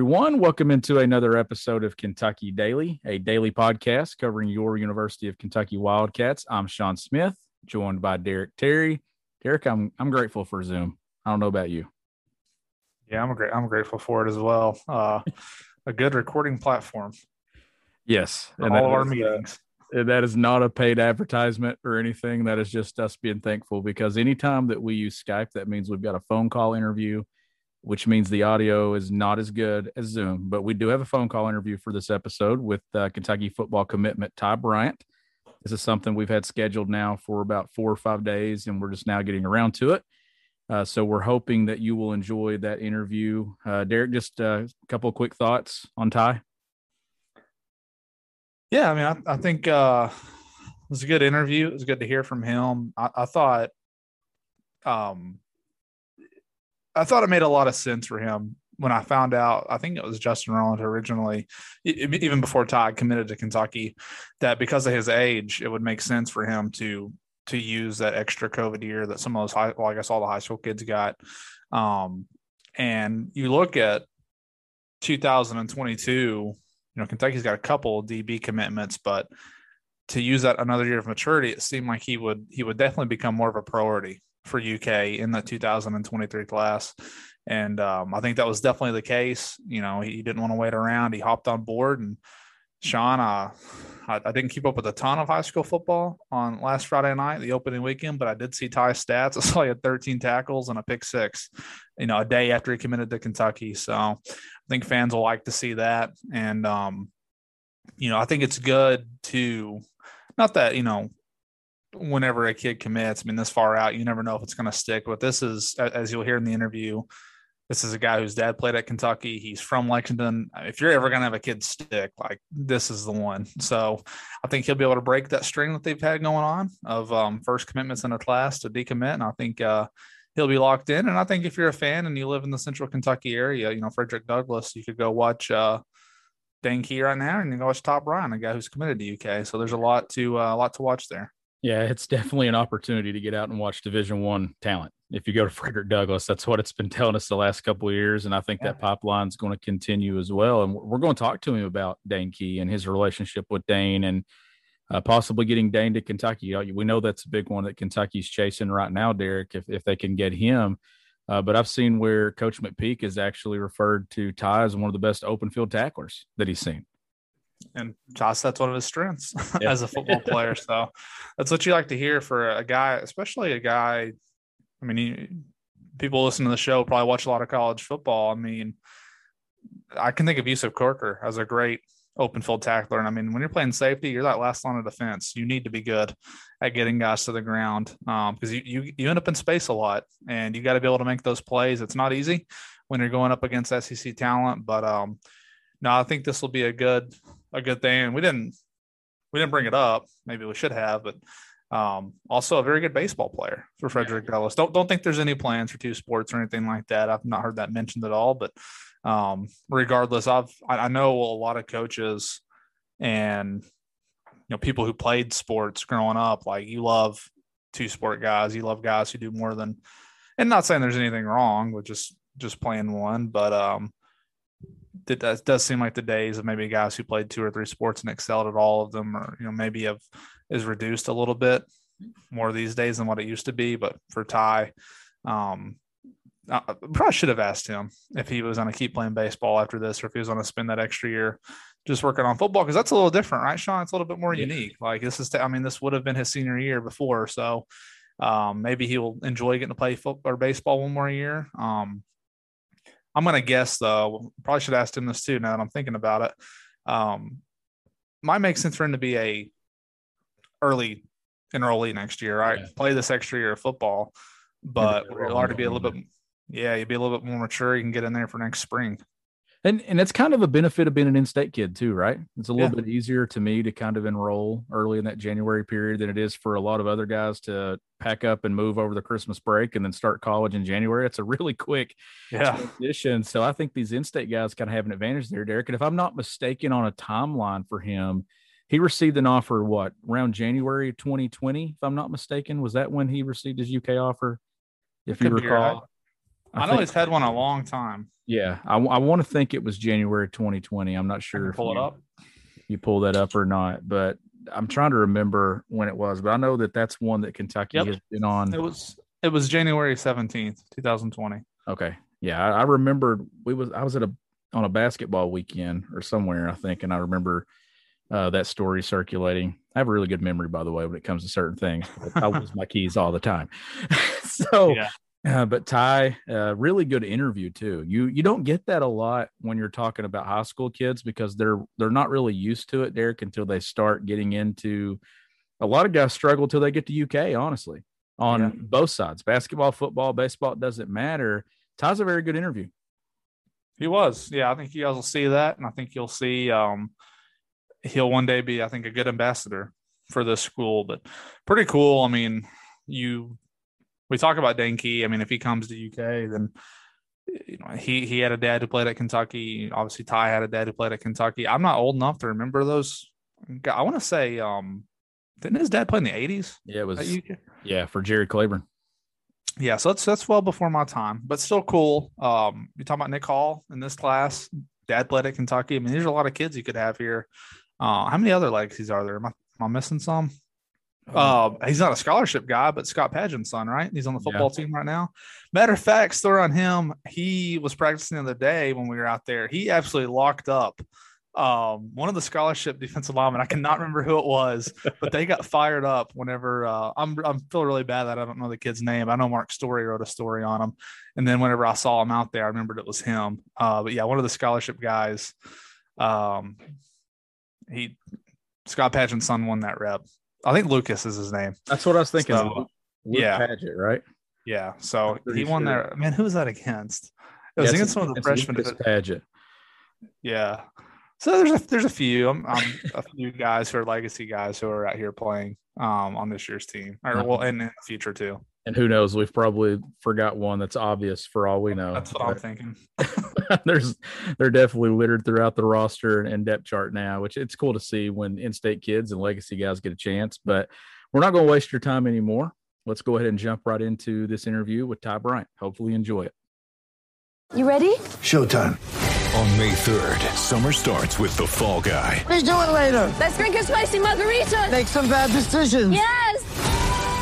Everyone. Welcome into another episode of Kentucky Daily, a daily podcast covering your University of Kentucky Wildcats. I'm Sean Smith, joined by Derek Terry. Derek, I'm I'm grateful for Zoom. I don't know about you. Yeah, I'm great. I'm grateful for it as well. Uh, a good recording platform. Yes, and all of our is, uh, meetings. Uh, that is not a paid advertisement or anything. That is just us being thankful because anytime that we use Skype, that means we've got a phone call interview which means the audio is not as good as Zoom. But we do have a phone call interview for this episode with uh, Kentucky football commitment Ty Bryant. This is something we've had scheduled now for about four or five days, and we're just now getting around to it. Uh, so we're hoping that you will enjoy that interview. Uh, Derek, just uh, a couple of quick thoughts on Ty. Yeah, I mean, I, I think uh, it was a good interview. It was good to hear from him. I, I thought um, I thought it made a lot of sense for him when I found out. I think it was Justin Rowland originally, even before Todd committed to Kentucky, that because of his age, it would make sense for him to to use that extra COVID year that some of those high, well, I guess all the high school kids got. Um, and you look at 2022, you know, Kentucky's got a couple DB commitments, but to use that another year of maturity, it seemed like he would he would definitely become more of a priority for UK in the 2023 class. And um, I think that was definitely the case. You know, he didn't want to wait around. He hopped on board. And Sean, uh, I, I, didn't keep up with a ton of high school football on last Friday night, the opening weekend, but I did see Ty's stats. I saw he had 13 tackles and a pick six, you know, a day after he committed to Kentucky. So I think fans will like to see that. And, um, you know, I think it's good to, not that, you know, whenever a kid commits, I mean, this far out, you never know if it's going to stick. But this is, as you'll hear in the interview, this is a guy whose dad played at Kentucky. He's from Lexington. If you're ever going to have a kid stick, like this is the one. So I think he'll be able to break that string that they've had going on of um, first commitments in a class to decommit. And I think uh, he'll be locked in. And I think if you're a fan and you live in the central Kentucky area, you know, Frederick Douglass, you could go watch uh, Dane Key right now and you go watch Ty Bryant, a guy who's committed to UK. So there's a lot to uh, a lot to watch there. Yeah, it's definitely an opportunity to get out and watch Division One talent. If you go to Frederick Douglass, that's what it's been telling us the last couple of years, and I think yeah. that pipeline is going to continue as well. And we're going to talk to him about Dane Key and his relationship with Dane, and uh, possibly getting Dane to Kentucky. We know that's a big one that Kentucky's chasing right now, Derek. If if they can get him, uh, but I've seen where Coach McPeek has actually referred to Ty as one of the best open field tacklers that he's seen and Josh, that's one of his strengths yeah. as a football player. So that's what you like to hear for a guy, especially a guy. I mean, you, people listen to the show probably watch a lot of college football. I mean, I can think of Yusuf Corker as a great open field tackler. And I mean, when you're playing safety, you're that last line of defense. You need to be good at getting guys to the ground because um, you, you you end up in space a lot, and you got to be able to make those plays. It's not easy when you're going up against SEC talent, but um, no, I think this will be a good a good thing. We didn't we didn't bring it up. Maybe we should have, but um, also a very good baseball player for Frederick yeah. Douglass. Don't don't think there's any plans for two sports or anything like that. I've not heard that mentioned at all. But um, regardless, I've I, I know a lot of coaches and you know people who played sports growing up. Like you love two sport guys. You love guys who do more than. And not saying there's anything wrong with just just playing one, but um, it does, does seem like the days of maybe guys who played two or three sports and excelled at all of them, or you know maybe have is reduced a little bit more these days than what it used to be. But for Ty, um, I probably should have asked him if he was going to keep playing baseball after this, or if he was going to spend that extra year just working on football because that's a little different, right, Sean? It's a little bit more yeah. unique. Like this is, I mean, this would have been his senior year before, so um, maybe he will enjoy getting to play football or baseball one more year. Um, I'm gonna guess though. Probably should ask him this too. Now that I'm thinking about it, um, might make sense for him to be a early enrollee next year. Right, yeah. play this extra year of football, but you'll already be a little bit. Yeah, you'll be a little bit more mature. You can get in there for next spring. And and it's kind of a benefit of being an in-state kid too, right? It's a little yeah. bit easier to me to kind of enroll early in that January period than it is for a lot of other guys to pack up and move over the Christmas break and then start college in January. It's a really quick yeah. transition. So I think these in-state guys kind of have an advantage there, Derek. And if I'm not mistaken on a timeline for him, he received an offer what around January 2020, if I'm not mistaken. Was that when he received his UK offer? If you recall. I, I know he's had one a long time. Yeah, I, I want to think it was January 2020. I'm not sure. pull you, it up. You pull that up or not, but I'm trying to remember when it was. But I know that that's one that Kentucky yep. has been on. It was it was January 17th, 2020. Okay, yeah, I, I remembered we was I was at a on a basketball weekend or somewhere I think, and I remember uh, that story circulating. I have a really good memory, by the way, when it comes to certain things. I lose my keys all the time. so, yeah. Uh, but Ty, uh, really good interview too. You you don't get that a lot when you're talking about high school kids because they're they're not really used to it, Derek, until they start getting into. A lot of guys struggle till they get to UK. Honestly, on yeah. both sides, basketball, football, baseball, it doesn't matter. Ty's a very good interview. He was, yeah. I think you guys will see that, and I think you'll see. Um, he'll one day be, I think, a good ambassador for this school. But pretty cool. I mean, you we talk about Dane Key. I mean, if he comes to UK, then you know he he had a dad who played at Kentucky. Obviously, Ty had a dad who played at Kentucky. I'm not old enough to remember those. I want to say, um, didn't his dad play in the 80s? Yeah, it was. Yeah, for Jerry Claiborne. Yeah, so that's that's well before my time, but still cool. Um, you talking about Nick Hall in this class? Dad played at Kentucky. I mean, there's a lot of kids you could have here. Uh, how many other legacies are there? Am I, am I missing some? Uh, he's not a scholarship guy, but Scott Padgett's son, right? He's on the football yeah. team right now. Matter of fact, story on him. He was practicing the other day when we were out there. He absolutely locked up um, one of the scholarship defensive linemen. I cannot remember who it was, but they got fired up whenever uh, I'm I'm feeling really bad that I don't know the kid's name. I know Mark Story wrote a story on him, and then whenever I saw him out there, I remembered it was him. Uh, but yeah, one of the scholarship guys. Um, he Scott Padgett's son won that rep. I think Lucas is his name. That's what I was thinking. So, yeah, Padgett, right? Yeah. So he won sure. there. Man, who was that against? It was against one of the freshmen. Lucas Padgett. Yeah. So there's a there's a few um, a few guys who are legacy guys who are out here playing um, on this year's team, or uh-huh. well, in the future too. And who knows? We've probably forgot one that's obvious for all we know. That's what I'm thinking. there's they're definitely littered throughout the roster and depth chart now, which it's cool to see when in-state kids and legacy guys get a chance. But we're not going to waste your time anymore. Let's go ahead and jump right into this interview with Ty Bryant. Hopefully, enjoy it. You ready? Showtime. On May 3rd, summer starts with The Fall Guy. Let's do it later. Let's drink a spicy margarita. Make some bad decisions. Yes.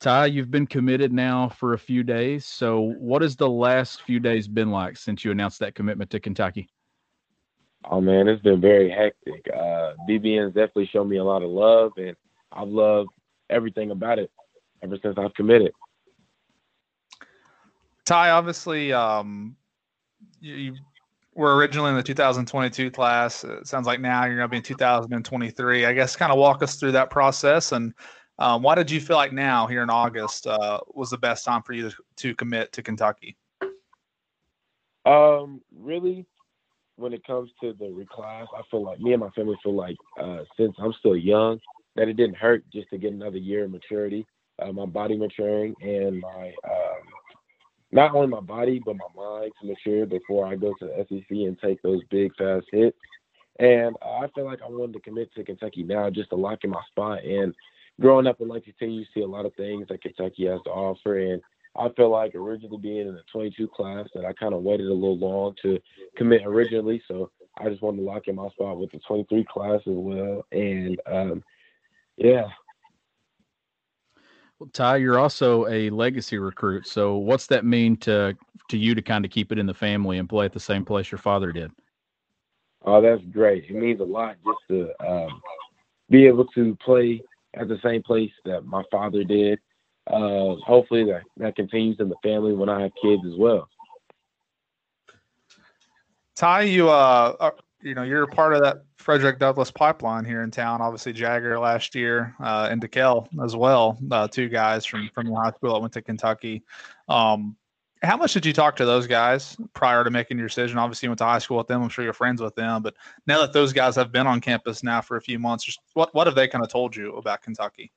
Ty, you've been committed now for a few days. So, what has the last few days been like since you announced that commitment to Kentucky? Oh man, it's been very hectic. Uh, BBN's definitely shown me a lot of love, and I've loved everything about it ever since I've committed. Ty, obviously, um, you, you were originally in the 2022 class. It sounds like now you're going to be in 2023. I guess kind of walk us through that process and um, why did you feel like now here in August uh, was the best time for you to, commit to Kentucky? Um, really, when it comes to the reclass, I feel like me and my family feel like uh, since I'm still young, that it didn't hurt just to get another year of maturity, uh, my body maturing, and my um, not only my body but my mind to mature before I go to the SEC and take those big fast hits. And I feel like I wanted to commit to Kentucky now just to lock in my spot. And growing up in Lexington, you see a lot of things that Kentucky has to offer. And I feel like originally being in the 22 class that I kind of waited a little long to commit originally. So I just wanted to lock in my spot with the 23 class as well. And um, yeah, well, Ty, you're also a legacy recruit. So what's that mean to to you to kind of keep it in the family and play at the same place your father did? Oh, that's great. It means a lot just to um, be able to play at the same place that my father did. Uh, hopefully that, that continues in the family when I have kids as well. Ty, you uh, are, you know, you're part of that Frederick Douglass pipeline here in town. Obviously, Jager last year uh, and Dekel as well. Uh, two guys from from your high school that went to Kentucky. Um, how much did you talk to those guys prior to making your decision? Obviously, you went to high school with them. I'm sure you're friends with them. But now that those guys have been on campus now for a few months, what what have they kind of told you about Kentucky?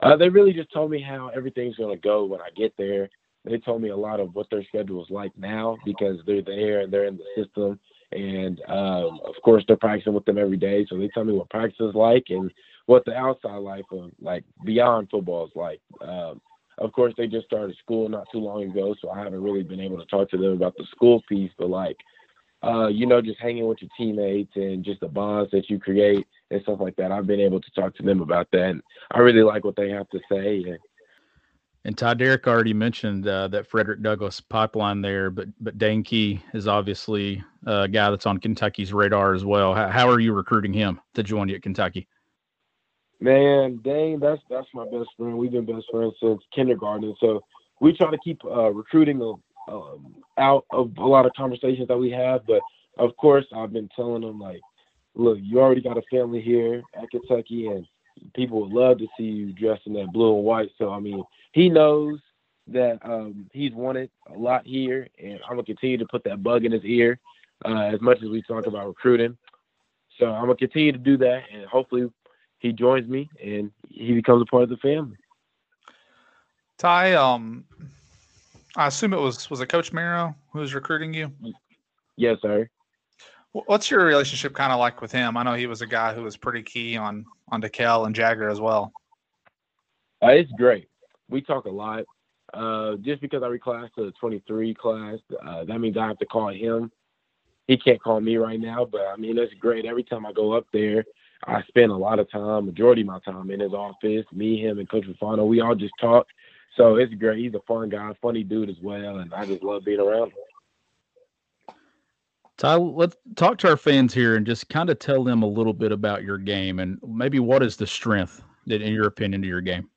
Uh, they really just told me how everything's going to go when I get there. They told me a lot of what their schedule is like now because they're there and they're in the system. And um, of course, they're practicing with them every day. So they tell me what practice is like and what the outside life of like beyond football is like. Um, of course, they just started school not too long ago, so I haven't really been able to talk to them about the school piece. But like, uh, you know, just hanging with your teammates and just the bonds that you create and stuff like that. I've been able to talk to them about that. And I really like what they have to say. And, and Ty Derek already mentioned uh, that Frederick Douglass pipeline there, but but Dane Key is obviously a guy that's on Kentucky's radar as well. How, how are you recruiting him to join you at Kentucky? Man, Dane, that's that's my best friend. We've been best friends since kindergarten, so we try to keep uh, recruiting um, out of a lot of conversations that we have. But of course, I've been telling them like, look, you already got a family here at Kentucky, and people would love to see you dressed in that blue and white. So I mean, he knows that um, he's wanted a lot here, and I'm gonna continue to put that bug in his ear uh, as much as we talk about recruiting. So I'm gonna continue to do that, and hopefully he joins me and he becomes a part of the family. Ty, um, I assume it was was it Coach Marrow who was recruiting you? Yes, sir. What's your relationship kind of like with him? I know he was a guy who was pretty key on on Dekel and Jager as well. Uh, it's great. We talk a lot. Uh, just because I reclassed to the 23 class, uh, that means I have to call him. He can't call me right now, but I mean it's great. Every time I go up there, I spend a lot of time, majority of my time in his office. Me, him, and Coach Buffano, we all just talk. So it's great. He's a fun guy, funny dude as well, and I just love being around him. Ty, let's talk to our fans here and just kind of tell them a little bit about your game and maybe what is the strength, that, in your opinion, to your game.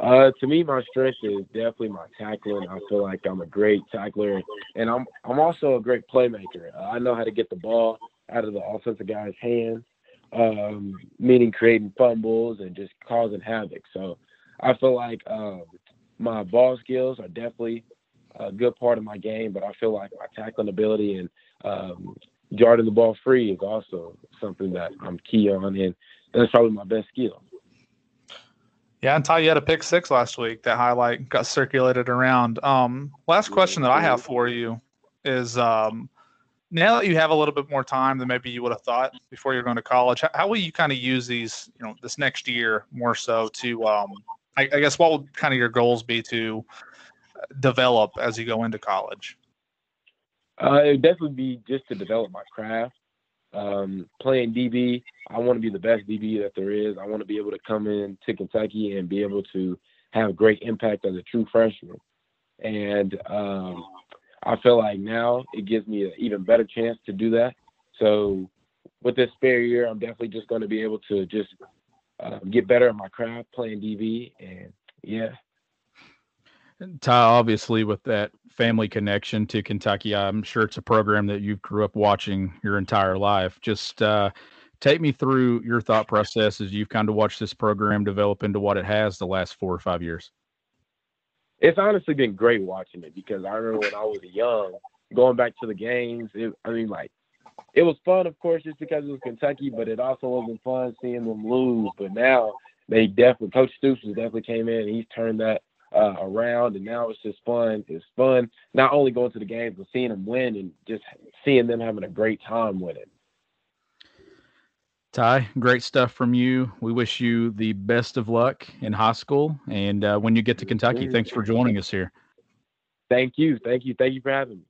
Uh, to me, my strength is definitely my tackling. I feel like I'm a great tackler, and I'm I'm also a great playmaker. I know how to get the ball out of the offensive guy's hands um, meaning creating fumbles and just causing havoc. So I feel like um, my ball skills are definitely a good part of my game, but I feel like my tackling ability and um, guarding the ball free is also something that I'm key on, and that's probably my best skill. Yeah, and Ty, you had a pick six last week. That highlight got circulated around. Um, last question that I have for you is um, now that you have a little bit more time than maybe you would have thought before you're going to college, how, how will you kind of use these, you know, this next year more so to, um, I, I guess, what would kind of your goals be to uh, develop as you go into college? Uh, it would definitely be just to develop my craft. Um, playing DB, I want to be the best DB that there is. I want to be able to come in to Kentucky and be able to have great impact as a true freshman. And um, I feel like now it gives me an even better chance to do that. So with this spare year, I'm definitely just going to be able to just uh, get better at my craft playing DB. And yeah. Ty, obviously, with that family connection to Kentucky, I'm sure it's a program that you grew up watching your entire life. Just uh, take me through your thought process as you've kind of watched this program develop into what it has the last four or five years it's honestly been great watching it because I remember when I was young, going back to the games. It, I mean, like it was fun, of course, just because it was Kentucky, but it also wasn't fun seeing them lose. But now they definitely, Coach Stoops definitely came in and he's turned that uh, around, and now it's just fun. It's fun not only going to the games, but seeing them win and just seeing them having a great time with it. Ty, great stuff from you. We wish you the best of luck in high school and uh, when you get to Kentucky. Thanks for joining us here. Thank you. Thank you. Thank you for having me.